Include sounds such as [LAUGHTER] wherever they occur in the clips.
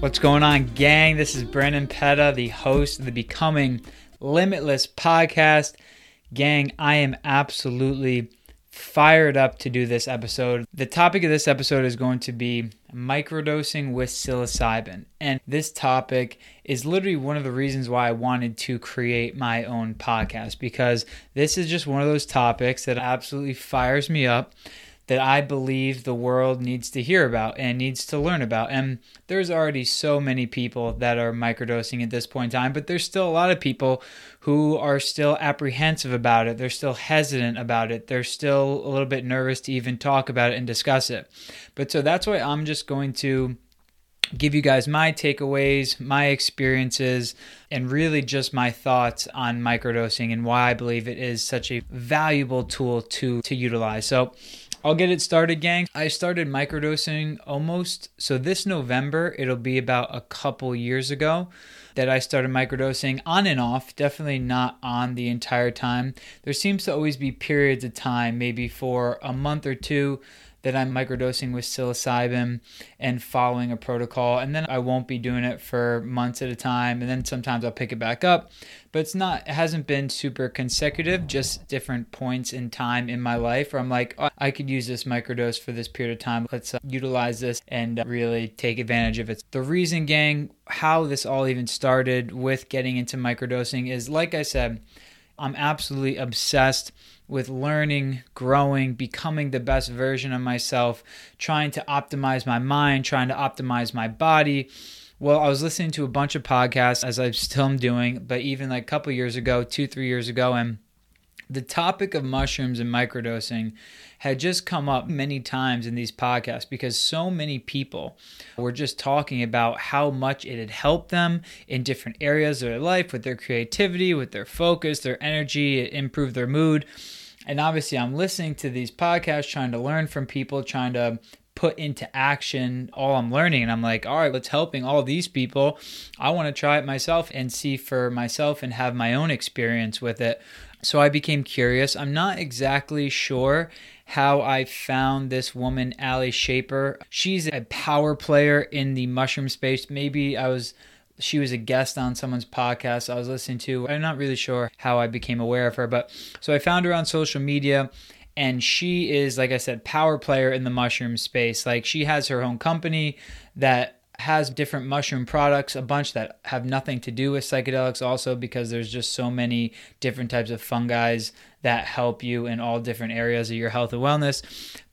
What's going on, gang? This is Brandon Peda, the host of the Becoming Limitless podcast. Gang, I am absolutely fired up to do this episode. The topic of this episode is going to be microdosing with psilocybin. And this topic is literally one of the reasons why I wanted to create my own podcast because this is just one of those topics that absolutely fires me up that I believe the world needs to hear about and needs to learn about. And there's already so many people that are microdosing at this point in time, but there's still a lot of people who are still apprehensive about it. They're still hesitant about it. They're still a little bit nervous to even talk about it and discuss it. But so that's why I'm just going to give you guys my takeaways, my experiences, and really just my thoughts on microdosing and why I believe it is such a valuable tool to to utilize. So I'll get it started, gang. I started microdosing almost so this November, it'll be about a couple years ago that I started microdosing on and off, definitely not on the entire time. There seems to always be periods of time, maybe for a month or two that I'm microdosing with psilocybin and following a protocol. And then I won't be doing it for months at a time. And then sometimes I'll pick it back up. But it's not, it hasn't been super consecutive, just different points in time in my life where I'm like, oh, I could use this microdose for this period of time. Let's uh, utilize this and uh, really take advantage of it. The reason, gang, how this all even started with getting into microdosing is like I said, I'm absolutely obsessed with learning, growing, becoming the best version of myself, trying to optimize my mind, trying to optimize my body. Well, I was listening to a bunch of podcasts as I still am doing, but even like a couple years ago, two, three years ago, and the topic of mushrooms and microdosing had just come up many times in these podcasts because so many people were just talking about how much it had helped them in different areas of their life with their creativity, with their focus, their energy, it improved their mood. And obviously, I'm listening to these podcasts, trying to learn from people, trying to put into action all I'm learning. And I'm like, all right, let's helping all these people. I want to try it myself and see for myself and have my own experience with it. So I became curious. I'm not exactly sure how I found this woman, Ali Shaper. She's a power player in the mushroom space. Maybe I was she was a guest on someone's podcast I was listening to. I'm not really sure how I became aware of her, but so I found her on social media and she is like I said power player in the mushroom space. Like she has her own company that has different mushroom products, a bunch that have nothing to do with psychedelics, also because there's just so many different types of fungi that help you in all different areas of your health and wellness.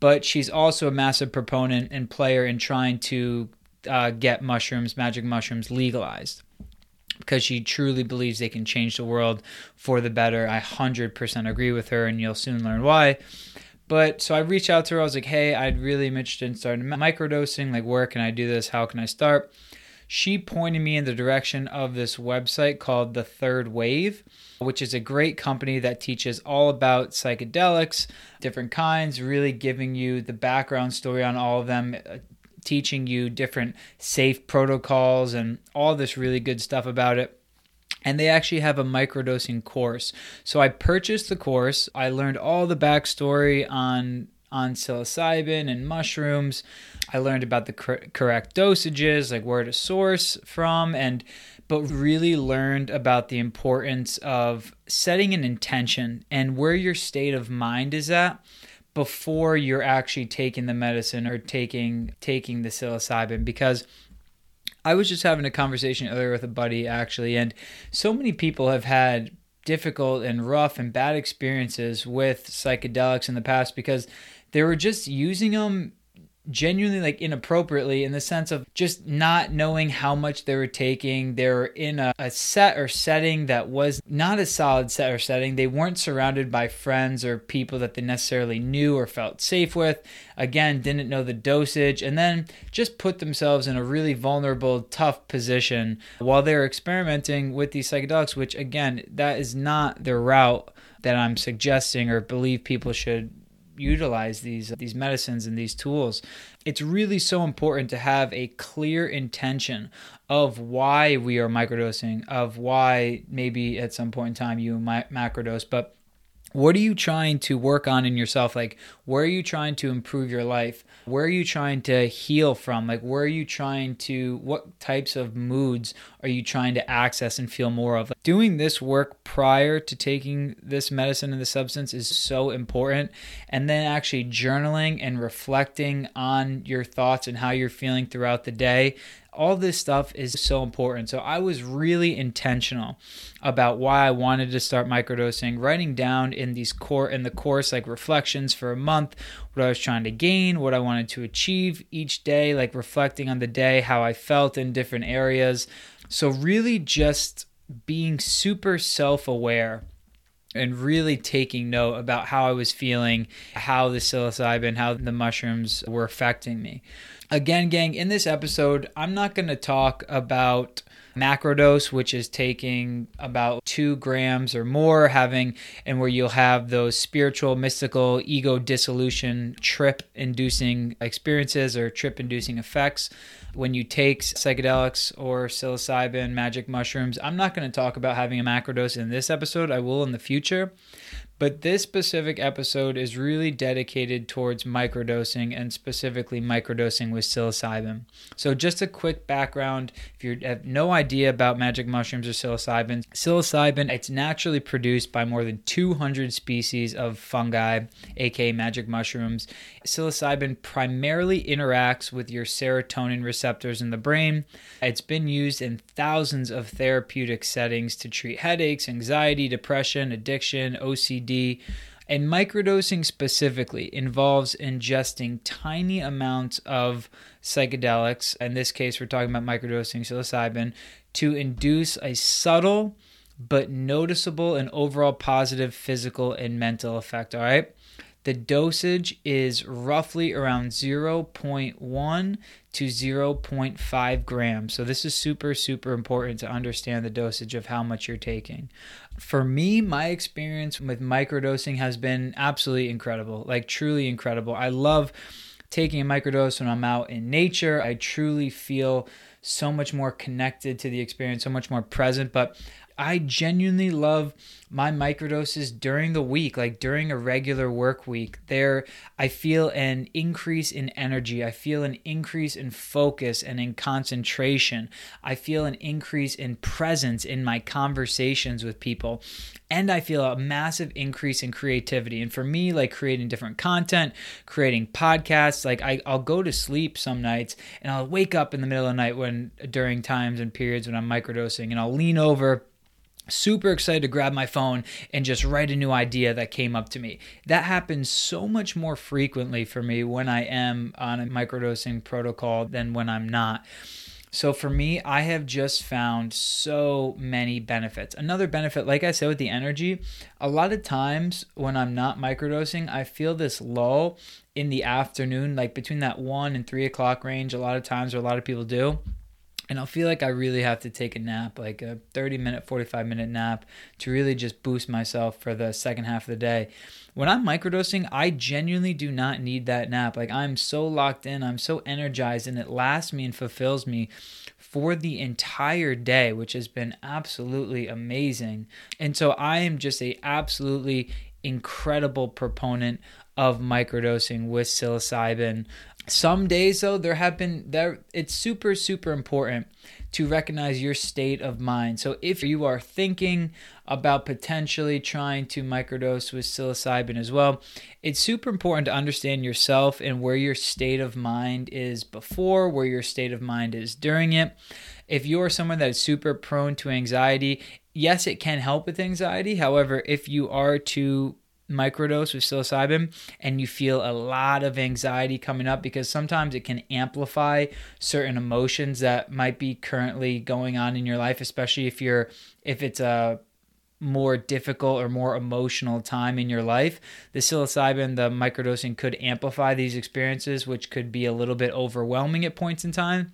But she's also a massive proponent and player in trying to uh, get mushrooms, magic mushrooms, legalized because she truly believes they can change the world for the better. I 100% agree with her, and you'll soon learn why. But so I reached out to her. I was like, hey, I'd really be interested in starting microdosing. Like, where can I do this? How can I start? She pointed me in the direction of this website called The Third Wave, which is a great company that teaches all about psychedelics, different kinds, really giving you the background story on all of them, uh, teaching you different safe protocols and all this really good stuff about it and they actually have a microdosing course. So I purchased the course. I learned all the backstory on on psilocybin and mushrooms. I learned about the cor- correct dosages, like where to source from, and but really learned about the importance of setting an intention and where your state of mind is at before you're actually taking the medicine or taking taking the psilocybin because I was just having a conversation earlier with a buddy actually, and so many people have had difficult and rough and bad experiences with psychedelics in the past because they were just using them genuinely like inappropriately in the sense of just not knowing how much they were taking. They were in a, a, set or setting that was not a solid set or setting. They weren't surrounded by friends or people that they necessarily knew or felt safe with. Again, didn't know the dosage, and then just put themselves in a really vulnerable, tough position while they're experimenting with these psychedelics, which again, that is not the route that I'm suggesting or believe people should utilize these these medicines and these tools it's really so important to have a clear intention of why we are microdosing of why maybe at some point in time you might macrodose but what are you trying to work on in yourself? Like where are you trying to improve your life? Where are you trying to heal from? Like where are you trying to what types of moods are you trying to access and feel more of? Like, doing this work prior to taking this medicine and the substance is so important. And then actually journaling and reflecting on your thoughts and how you're feeling throughout the day all this stuff is so important. So I was really intentional about why I wanted to start microdosing, writing down in these core in the course like reflections for a month, what I was trying to gain, what I wanted to achieve each day, like reflecting on the day, how I felt in different areas. So really just being super self-aware and really taking note about how I was feeling, how the psilocybin, how the mushrooms were affecting me. Again, gang, in this episode, I'm not going to talk about macrodose, which is taking about two grams or more, having and where you'll have those spiritual, mystical, ego dissolution, trip inducing experiences or trip inducing effects when you take psychedelics or psilocybin, magic mushrooms. I'm not going to talk about having a macrodose in this episode, I will in the future. But this specific episode is really dedicated towards microdosing and specifically microdosing with psilocybin. So, just a quick background if you have no idea about magic mushrooms or psilocybin, psilocybin it's naturally produced by more than 200 species of fungi, aka magic mushrooms. Psilocybin primarily interacts with your serotonin receptors in the brain. It's been used in thousands of therapeutic settings to treat headaches, anxiety, depression, addiction, OCD and microdosing specifically involves ingesting tiny amounts of psychedelics. In this case, we're talking about microdosing psilocybin to induce a subtle but noticeable and overall positive physical and mental effect. All right. The dosage is roughly around 0.1 to 0.5 grams. So, this is super, super important to understand the dosage of how much you're taking. For me, my experience with microdosing has been absolutely incredible like, truly incredible. I love taking a microdose when I'm out in nature. I truly feel so much more connected to the experience, so much more present. But I genuinely love my microdoses during the week, like during a regular work week. There, I feel an increase in energy. I feel an increase in focus and in concentration. I feel an increase in presence in my conversations with people. And I feel a massive increase in creativity. And for me, like creating different content, creating podcasts, like I, I'll go to sleep some nights and I'll wake up in the middle of the night when during times and periods when I'm microdosing and I'll lean over super excited to grab my phone and just write a new idea that came up to me. That happens so much more frequently for me when I am on a microdosing protocol than when I'm not. So for me, I have just found so many benefits. Another benefit, like I said with the energy, a lot of times when I'm not microdosing, I feel this lull in the afternoon, like between that one and three o'clock range. A lot of times, or a lot of people do and I'll feel like I really have to take a nap, like a 30 minute, 45 minute nap to really just boost myself for the second half of the day. When I'm microdosing, I genuinely do not need that nap. Like I'm so locked in, I'm so energized, and it lasts me and fulfills me for the entire day, which has been absolutely amazing. And so I am just a absolutely incredible proponent of microdosing with psilocybin. Some days though there have been there it's super super important to recognize your state of mind. So if you are thinking about potentially trying to microdose with psilocybin as well, it's super important to understand yourself and where your state of mind is before, where your state of mind is during it. If you're someone that is super prone to anxiety, yes, it can help with anxiety. However, if you are to microdose with psilocybin and you feel a lot of anxiety coming up because sometimes it can amplify certain emotions that might be currently going on in your life especially if you're if it's a more difficult or more emotional time in your life. The psilocybin the microdosing could amplify these experiences which could be a little bit overwhelming at points in time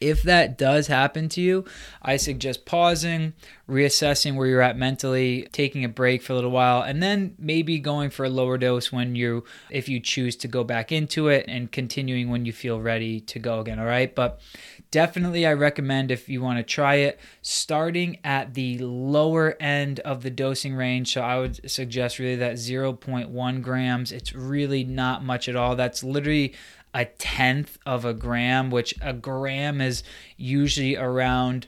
If that does happen to you, I suggest pausing, reassessing where you're at mentally, taking a break for a little while, and then maybe going for a lower dose when you if you choose to go back into it and continuing when you feel ready to go again, all right? But definitely I recommend if you want to try it starting at the lower end of the dosing range. So I would suggest really that 0.1 grams. It's really not much at all. That's literally a tenth of a gram, which a gram is usually around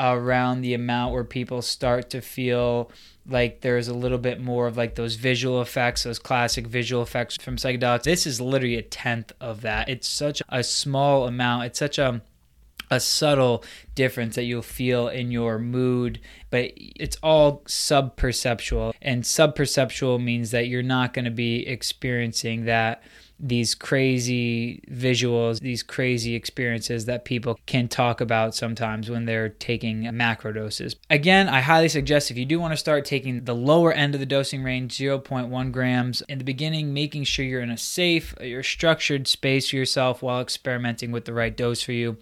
around the amount where people start to feel like there's a little bit more of like those visual effects, those classic visual effects from psychedelics. This is literally a tenth of that. It's such a small amount. It's such a a subtle difference that you'll feel in your mood, but it's all subperceptual. And subperceptual means that you're not going to be experiencing that these crazy visuals, these crazy experiences that people can talk about sometimes when they're taking macro doses. Again, I highly suggest if you do want to start taking the lower end of the dosing range, 0.1 grams, in the beginning, making sure you're in a safe, you're structured space for yourself while experimenting with the right dose for you.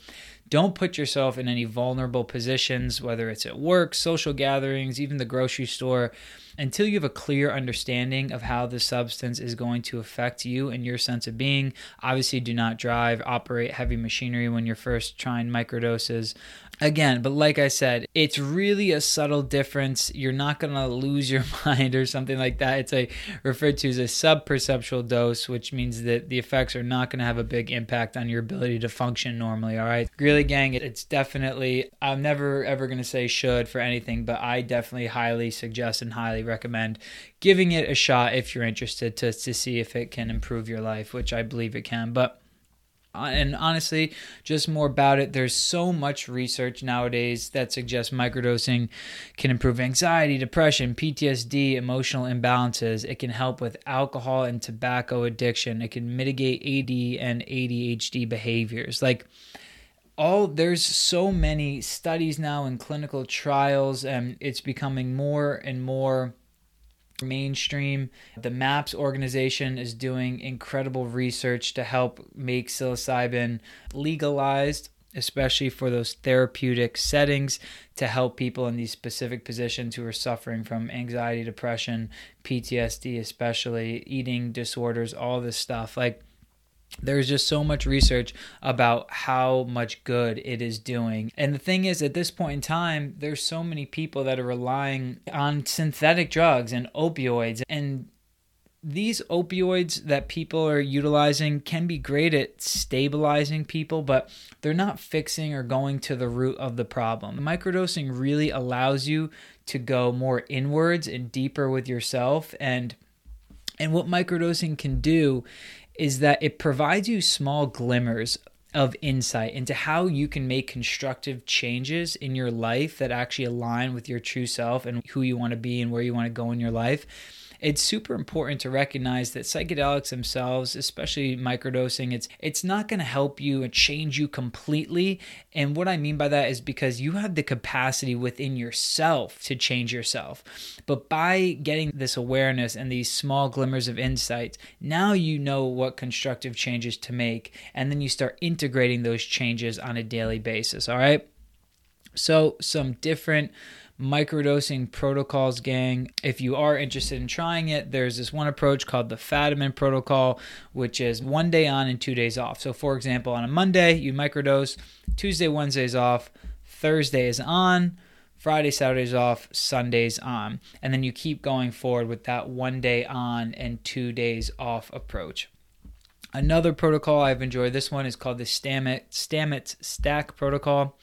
Don't put yourself in any vulnerable positions, whether it's at work, social gatherings, even the grocery store, until you have a clear understanding of how the substance is going to affect you and your sense of being. Obviously, do not drive, operate heavy machinery when you're first trying microdoses. Again but like i said it's really a subtle difference. You're not going to lose your [LAUGHS] mind or something like that. It's a referred to as a subperceptual dose which means that the effects are not going to have a big impact on your ability to function normally all right? Really gang it's definitely i'm never ever going to say should for anything but i definitely highly suggest and highly recommend giving it a shot if you're interested to, to see if it can improve your life which i believe it can but uh, and honestly, just more about it. There's so much research nowadays that suggests microdosing can improve anxiety, depression, PTSD, emotional imbalances. It can help with alcohol and tobacco addiction. It can mitigate AD and ADHD behaviors. Like, all there's so many studies now and clinical trials and it's becoming more and more mainstream. The MAPS organization is doing incredible research to help make psilocybin legalized, especially for those therapeutic settings to help people in these specific positions who are suffering from anxiety, depression, PTSD, especially eating disorders, all this stuff. Like, there's just so much research about how much good it is doing. And the thing is, at this point in time, there's so many people that are relying on synthetic drugs and opioids. And these opioids that people are utilizing can be great at stabilizing people, but they're not fixing or going to the root of the problem. Microdosing really allows you to go more inwards and deeper with yourself and and what microdosing can do is that it provides you small glimmers of insight into how you can make constructive changes in your life that actually align with your true self and who you want to be and where you want to go in your life it's super important to recognize that psychedelics themselves, especially microdosing, it's it's not going to help you and change you completely. And what I mean by that is because you have the capacity within yourself to change yourself. But by getting this awareness and these small glimmers of insight, now you know what constructive changes to make and then you start integrating those changes on a daily basis, all right? So, some different microdosing protocols, gang. If you are interested in trying it, there's this one approach called the Fadiman protocol, which is one day on and two days off. So, for example, on a Monday, you microdose, Tuesday, Wednesday's off, Thursday is on. Friday, Saturday's off, Sunday's on. And then you keep going forward with that one day on and two days off approach. Another protocol I've enjoyed, this one is called the Stamets, Stamets Stack Protocol.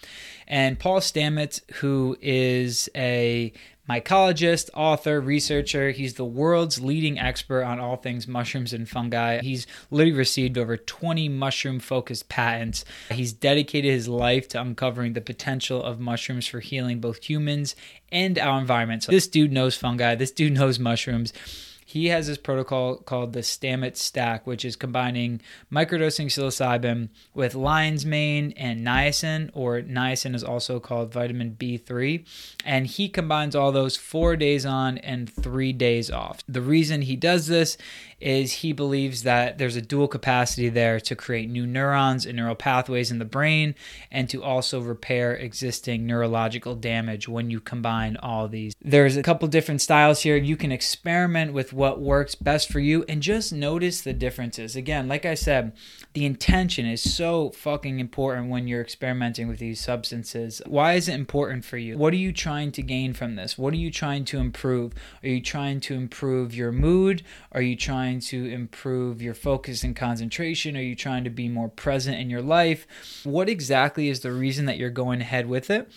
And Paul Stamets, who is a mycologist, author, researcher. He's the world's leading expert on all things mushrooms and fungi. He's literally received over 20 mushroom focused patents. He's dedicated his life to uncovering the potential of mushrooms for healing both humans and our environment. So this dude knows fungi, this dude knows mushrooms He has this protocol called the Stamets Stack, which is combining microdosing psilocybin with lion's mane and niacin, or niacin is also called vitamin B3. And he combines all those four days on and three days off. The reason he does this is he believes that there's a dual capacity there to create new neurons and neural pathways in the brain and to also repair existing neurological damage when you combine all these. There's a couple different styles here. You can experiment with what works best for you and just notice the differences. Again, like I said, the intention is so fucking important when you're experimenting with these substances. Why is it important for you? What are you trying to gain from this? What are you trying to improve? Are you trying to improve your mood? Are you trying to improve your focus and concentration? Are you trying to be more present in your life? What exactly is the reason that you're going ahead with it?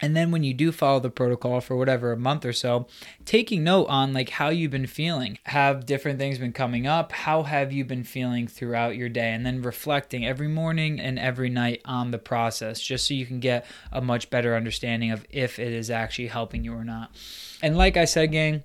And then when you do follow the protocol for whatever a month or so taking note on like how you've been feeling. Have different things been coming up? How have you been feeling throughout your day? And then reflecting every morning and every night on the process just so you can get a much better understanding of if it is actually helping you or not. And like i said gang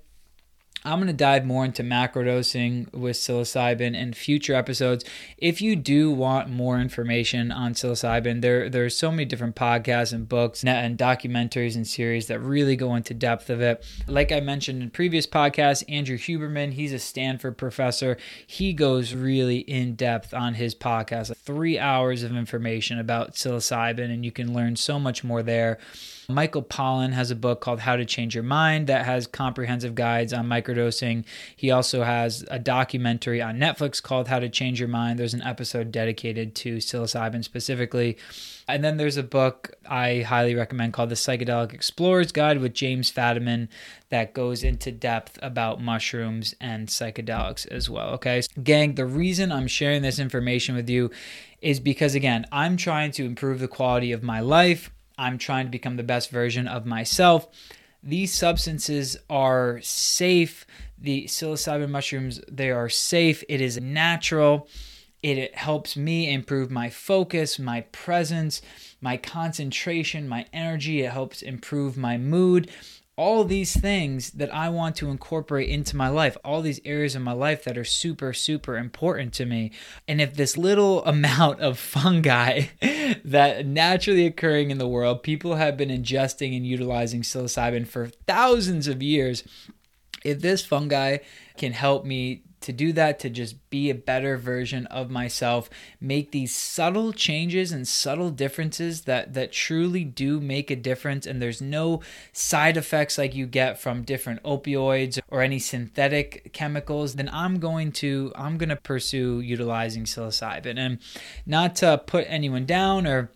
I'm going to dive more into macrodosing with psilocybin in future episodes. If you do want more information on psilocybin, there there's so many different podcasts and books and documentaries and series that really go into depth of it. Like I mentioned in previous podcasts, Andrew Huberman, he's a Stanford professor. He goes really in depth on his podcast, three hours of information about psilocybin, and you can learn so much more there. Michael Pollan has a book called How to Change Your Mind that has comprehensive guides on microdosing. He also has a documentary on Netflix called How to Change Your Mind. There's an episode dedicated to psilocybin specifically. And then there's a book I highly recommend called The Psychedelic Explorer's Guide with James Fadiman that goes into depth about mushrooms and psychedelics as well. Okay, gang, the reason I'm sharing this information with you is because, again, I'm trying to improve the quality of my life. I'm trying to become the best version of myself. These substances are safe. The psilocybin mushrooms, they are safe. It is natural. It, helps me improve my focus, my presence, my concentration, my energy. It helps improve my mood all these things that I want to incorporate into my life, all these areas of my life that are super, super important to me. And if this little [LAUGHS] amount of fungi [LAUGHS] that naturally occurring in the world, people have been ingesting and utilizing psilocybin for thousands of years, if this fungi can help me to do that, to just be a better version of myself, make these subtle changes and subtle differences that that truly do make a difference and there's no side effects like you get from different opioids or any synthetic chemicals, then I'm going to I'm going to pursue utilizing psilocybin. And not to put anyone down or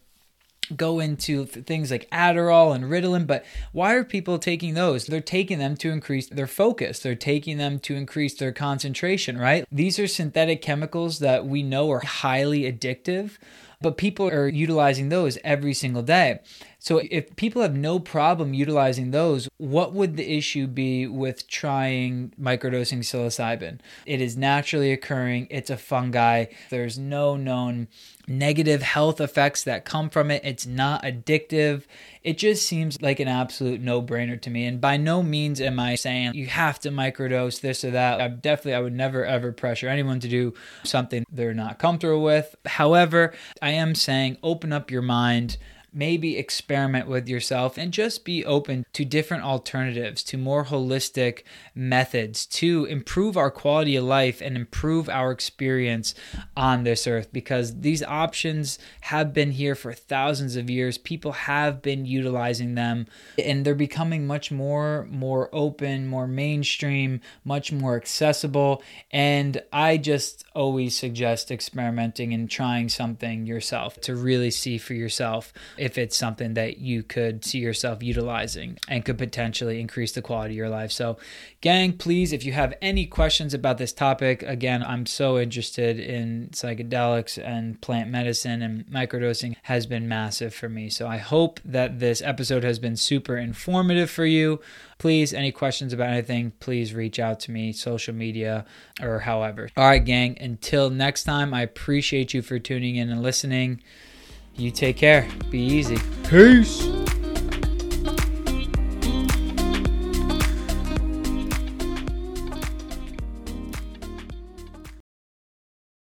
go into things like Adderall and Ritalin, but why are people taking those? They're taking them to increase their focus. They're taking them to increase their concentration, right? These are synthetic chemicals that we know are highly addictive, but people are utilizing those every single day. So if people have no problem utilizing those, what would the issue be with trying microdosing psilocybin? It is naturally occurring, it's a fungi. There's no known negative health effects that come from it. It's not addictive. It just seems like an absolute no-brainer to me. And by no means am I saying you have to microdose this or that. I definitely I would never ever pressure anyone to do something they're not comfortable with. However, I am saying open up your mind maybe experiment with yourself and just be open to different alternatives, to more holistic methods to improve our quality of life and improve our experience on this earth. Because these options have been here for thousands of years. People have been utilizing them and they're becoming much more more open, more mainstream, much more accessible. And I just always suggest experimenting and trying something yourself to really see for yourself if it's something that you could see yourself utilizing and could potentially increase the quality of your life. So, gang, please, if you have any questions about this topic, again, I'm so interested in psychedelics and plant medicine and microdosing has been massive for me. So, I hope that this episode has been super informative for you. Please, any questions about anything, please reach out to me, social media, or however. All right, gang, until next time, I appreciate you for tuning in and listening. You take care. Be easy. Peace.